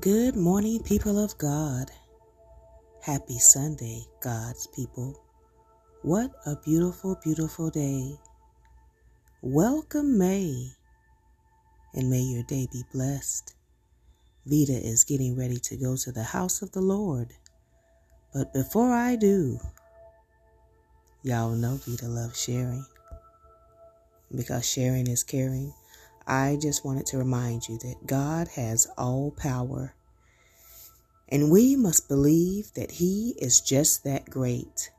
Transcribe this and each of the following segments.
Good morning, people of God. Happy Sunday, God's people. What a beautiful, beautiful day. Welcome, May, and may your day be blessed. Vita is getting ready to go to the house of the Lord. But before I do, y'all know Vita loves sharing. Because sharing is caring. I just wanted to remind you that God has all power. And we must believe that He is just that great.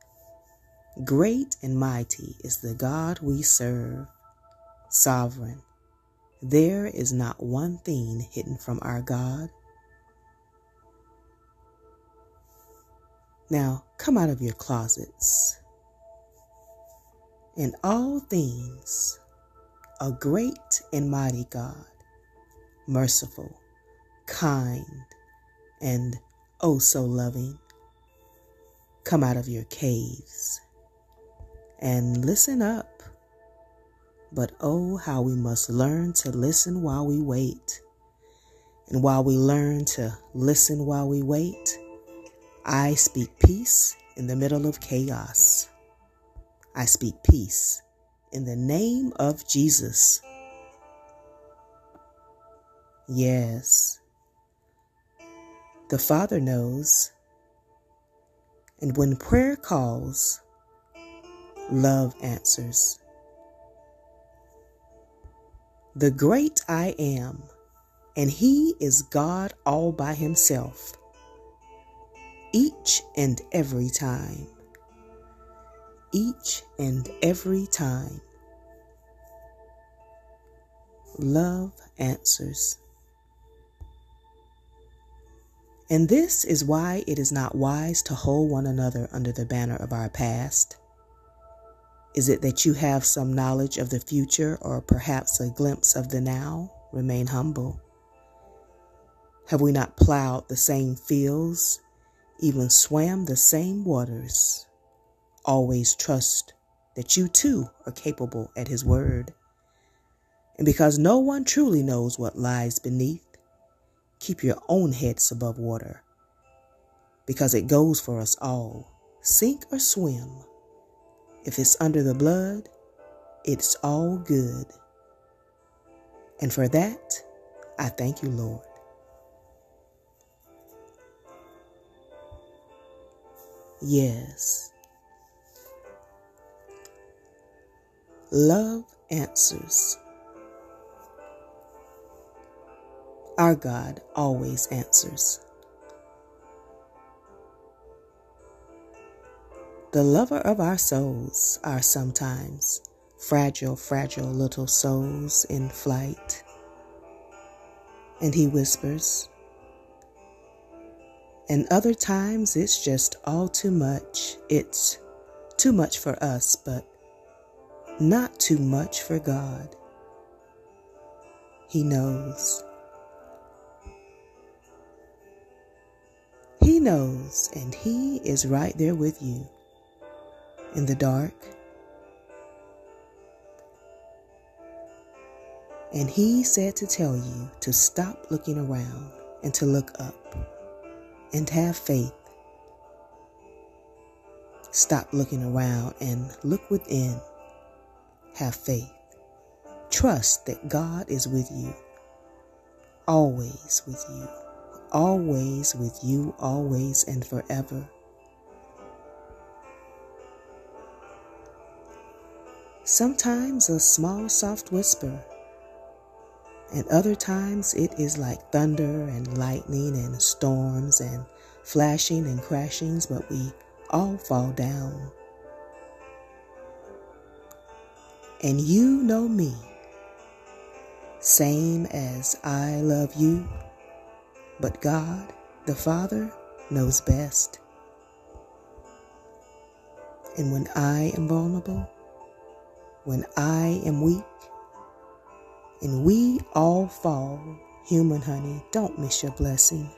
Great and mighty is the God we serve, sovereign. There is not one thing hidden from our God. Now come out of your closets. In all things, a great and mighty God, merciful, kind, and oh so loving. Come out of your caves and listen up. But oh, how we must learn to listen while we wait. And while we learn to listen while we wait, I speak peace in the middle of chaos. I speak peace in the name of Jesus. Yes, the Father knows. And when prayer calls, love answers. The great I am, and He is God all by Himself, each and every time each and every time. Love answers. And this is why it is not wise to hold one another under the banner of our past. Is it that you have some knowledge of the future or perhaps a glimpse of the now? Remain humble. Have we not plowed the same fields, even swam the same waters? Always trust that you too are capable at His word. And because no one truly knows what lies beneath, keep your own heads above water. Because it goes for us all, sink or swim. If it's under the blood, it's all good. And for that, I thank you, Lord. Yes. Love answers. Our God always answers. The lover of our souls are sometimes fragile, fragile little souls in flight. And he whispers. And other times it's just all too much. It's too much for us, but not too much for God. He knows. He knows, and He is right there with you in the dark. And He said to tell you to stop looking around and to look up and have faith. Stop looking around and look within have faith. Trust that God is with you, always with you, always with you, always and forever. Sometimes a small, soft whisper, and other times it is like thunder and lightning and storms and flashing and crashings, but we all fall down. And you know me, same as I love you, but God, the Father, knows best. And when I am vulnerable, when I am weak, and we all fall, human honey, don't miss your blessing.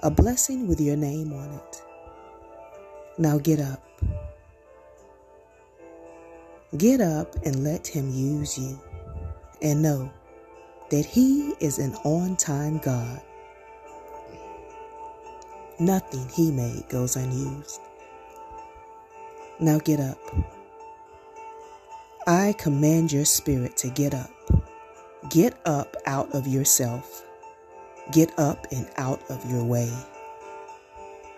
A blessing with your name on it. Now get up. Get up and let Him use you. And know that He is an on time God. Nothing he made goes unused. Now get up. I command your spirit to get up. Get up out of yourself. Get up and out of your way.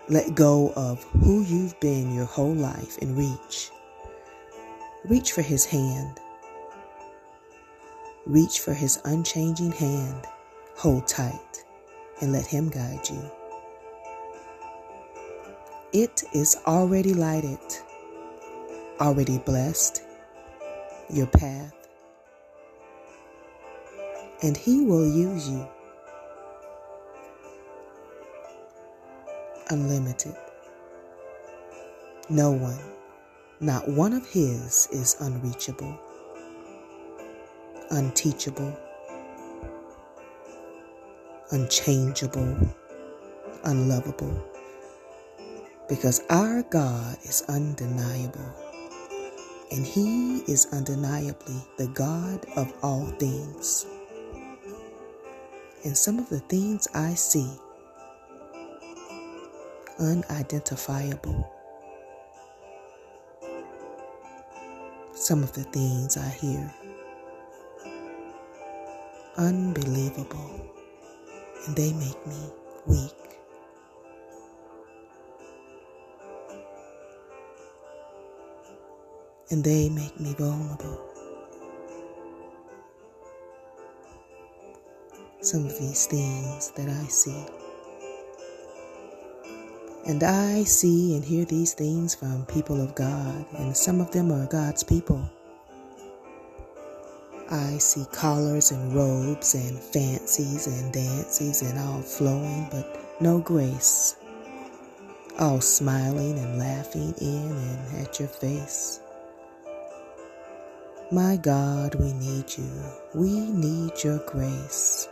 Let go of who you've been your whole life and reach. Reach for his hand. Reach for his unchanging hand. Hold tight and let him guide you. It is already lighted, already blessed, your path, and he will use you. Unlimited. No one, not one of his, is unreachable, unteachable, unchangeable, unlovable. Because our God is undeniable. And He is undeniably the God of all things. And some of the things I see, unidentifiable. Some of the things I hear, unbelievable. And they make me weak. and they make me vulnerable. Some of these things that I see. And I see and hear these things from people of God, and some of them are God's people. I see collars and robes and fancies and dances and all flowing, but no grace. All smiling and laughing in and at your face. My God, we need you. We need your grace.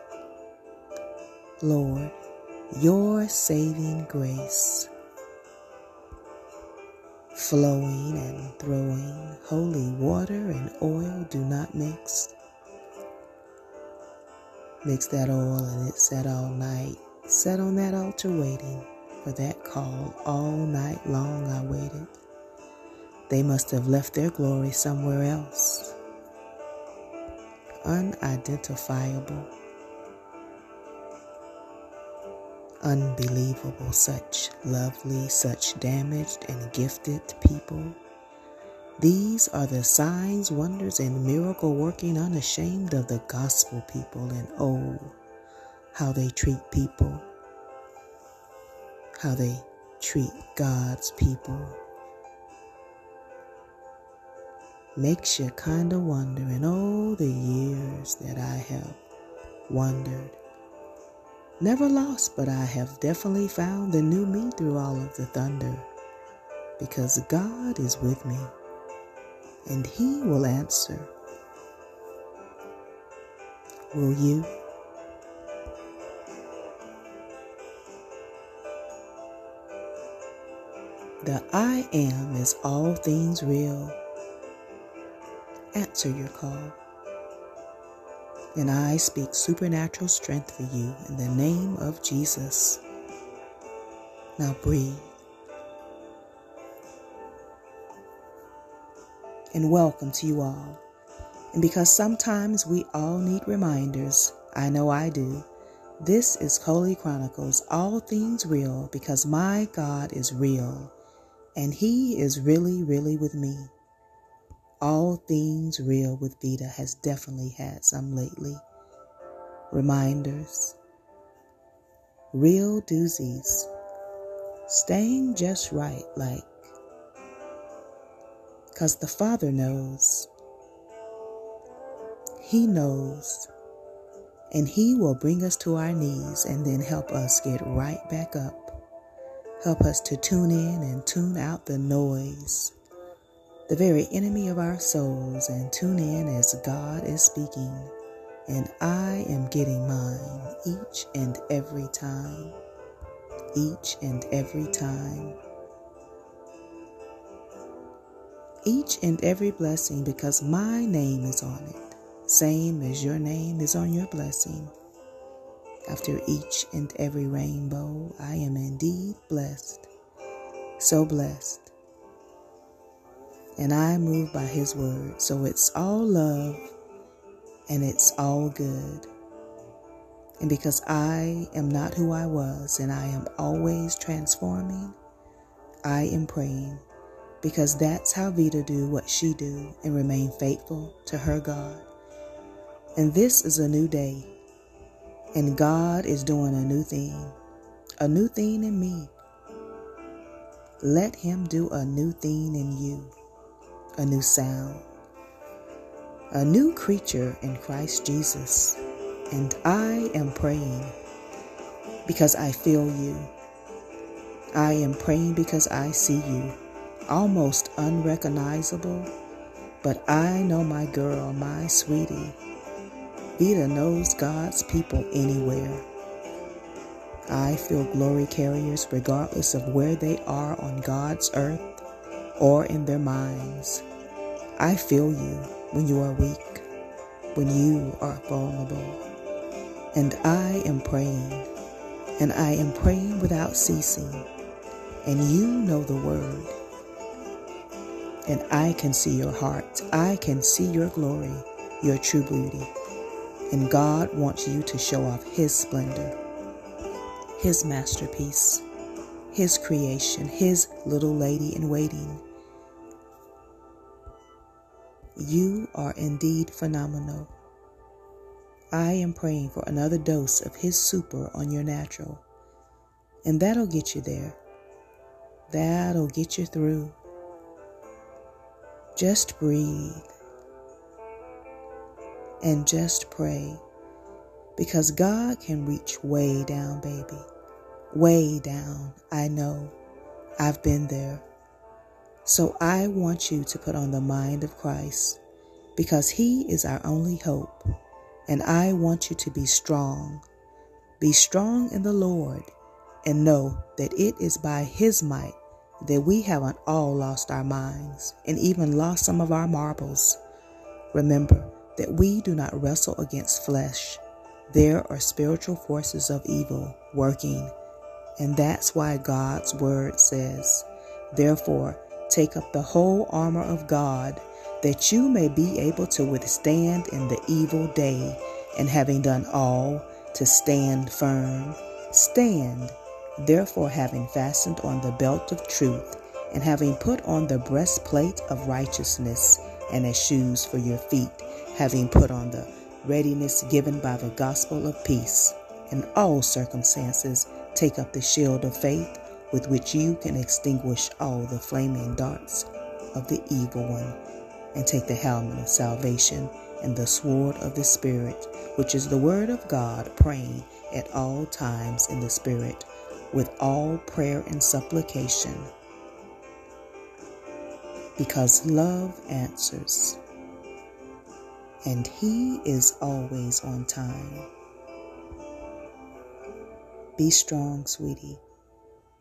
Lord, your saving grace. Flowing and throwing, holy water and oil do not mix. Mix that oil and it set all night. Sat on that altar waiting for that call. All night long I waited. They must have left their glory somewhere else. Unidentifiable. Unbelievable, such lovely, such damaged and gifted people. These are the signs, wonders, and miracle working unashamed of the gospel people, and oh, how they treat people, how they treat God's people makes you kind of wonder in all oh, the years that I have wondered. Never lost, but I have definitely found the new me through all of the thunder. Because God is with me, and He will answer. Will you? The I am is all things real answer your call. And I speak supernatural strength for you in the name of Jesus. Now breathe. And welcome to you all. And because sometimes we all need reminders, I know I do. This is Holy Chronicles, all things real, because my God is real, and He is really, really with me. All Things Real with Vita has definitely had some lately. Reminders, real doozies, staying just right, like, because the Father knows. He knows. And He will bring us to our knees and then help us get right back up. Help us to tune in and tune out the noise the very enemy of our souls, and tune in as God is speaking. And I am getting mine each and every time. Each and every time. Each and every blessing because my name is on it, same as your name is on your blessing. after each and every rainbow. I am indeed blessed, so blessed. And I move by His word, so it's all love and it's all good. And because I am not who I was and I am always transforming, I am praying because that's how Vita do what she do and remain faithful to her God. And this is a new day. And God is doing a new thing, a new thing in me. Let Him do a new thing in you, a new sound, a new creature in Christ Jesus. And I am praying because I feel you. I am praying because I see you, almost unrecognizable. But I know my girl, my sweetie. Vita knows God's people anywhere. I feel glory carriers regardless of where they are on God's earth or in their minds. I feel you when you are weak, when you are vulnerable. And I am praying, and I am praying without ceasing. And you know the word. And I can see your heart. I can see your glory, your true beauty. And God wants you to show off His splendor, His masterpiece, His creation, His little lady in waiting. You are indeed phenomenal. I am praying for another dose of His super on your natural. And that'll get you there. That'll get you through. Just breathe and just pray because God can reach way down, baby. Way down. I know. I've been there. So I want you to put on the mind of Christ because He is our only hope. And I want you to be strong. Be strong in the Lord and know that it is by His might that we haven't all lost our minds and even lost some of our marbles. Remember that we do not wrestle against flesh. There are spiritual forces of evil working, and that's why God's word says, Therefore, take up the whole armor of God that you may be able to withstand in the evil day, and having done all, to stand firm. Stand, therefore, having fastened on the belt of truth, and having put on the breastplate of righteousness, and as shoes for your feet, having put on the readiness given by the gospel of peace. In all circumstances, take up the shield of faith with which you can extinguish all the flaming darts of the evil one and take the helmet of salvation and the sword of the Spirit, which is the word of God, praying at all times in the Spirit, with all prayer and supplication. Because love answers, and He is always on time. Be strong, sweetie.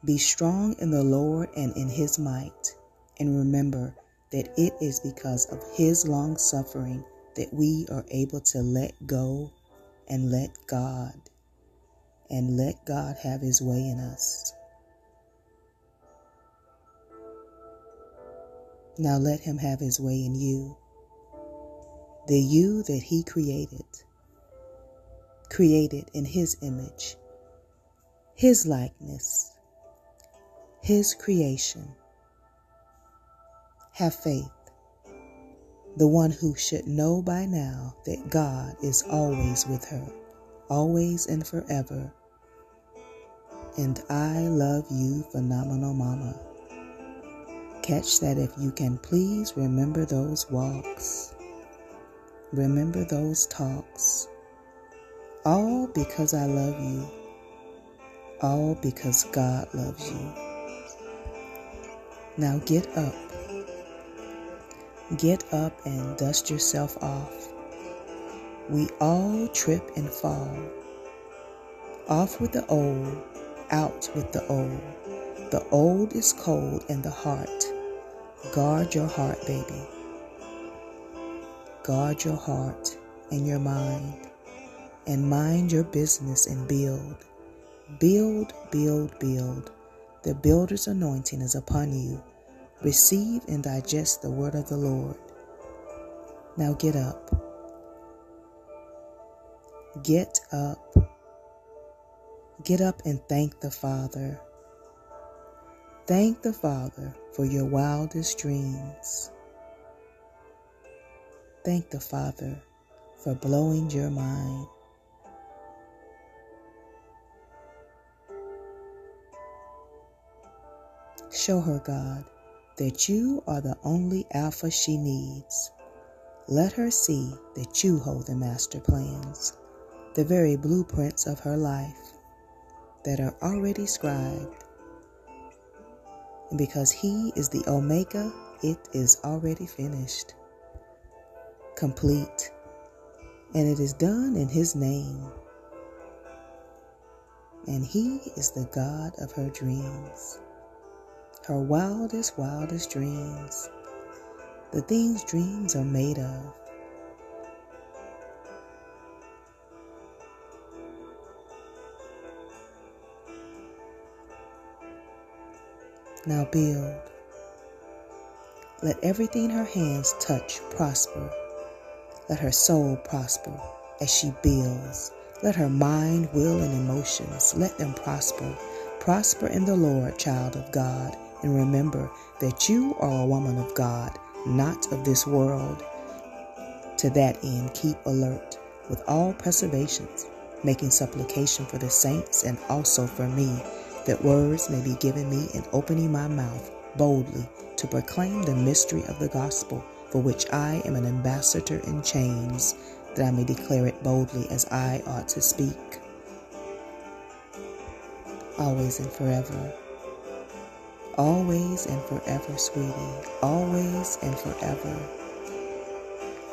Be strong in the Lord and in His might, and remember that it is because of His long suffering that we are able to let go and let God and let God have His way in us. Now let Him have His way in you. The you that He created, created in His image, His likeness, His creation have faith. The one who should know by now that God is always with her, always and forever. And I love you, phenomenal mama. Catch that if you can please remember those walks. Remember those talks. All because I love you. All because God loves you. Now get up Get up and dust yourself off. We all trip and fall. Off with the old, out with the old. The old is cold in the heart. Guard your heart, baby. Guard your heart and your mind. and mind your business and build. Build, build, build. The builder's anointing is upon you. Receive and digest the word of the Lord. Now get up. Get up. Get up and thank the Father. Thank the Father for your wildest dreams. Thank the Father for blowing your mind. Show her, God, that you are the only Alpha she needs. Let her see that you hold the master plans, the very blueprints of her life that are already scribed. And because He is the Omega, it is already finished, complete, and it is done in His name. And He is the God of her dreams her wildest, wildest dreams, the things dreams are made of. Now build. Let everything her hands touch prosper. Let her soul prosper as she builds. Let her mind, will, and emotions, let them prosper. Prosper in the Lord, child of God, and remember that you are a woman of God, not of this world. To that end, keep alert with all preservations, making supplication for the saints and also for me, that words may be given me in opening my mouth boldly to proclaim the mystery of the gospel, for which I am an ambassador in chains, that I may declare it boldly as I ought to speak. Always and forever. Always and forever, sweetie. Always and forever.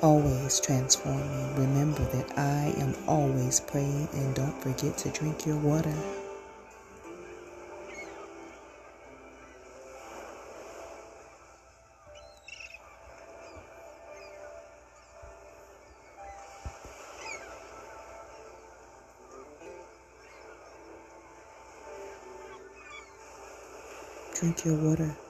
Always transforming. Remember that I am always praying and don't forget to drink your water. Drink your water.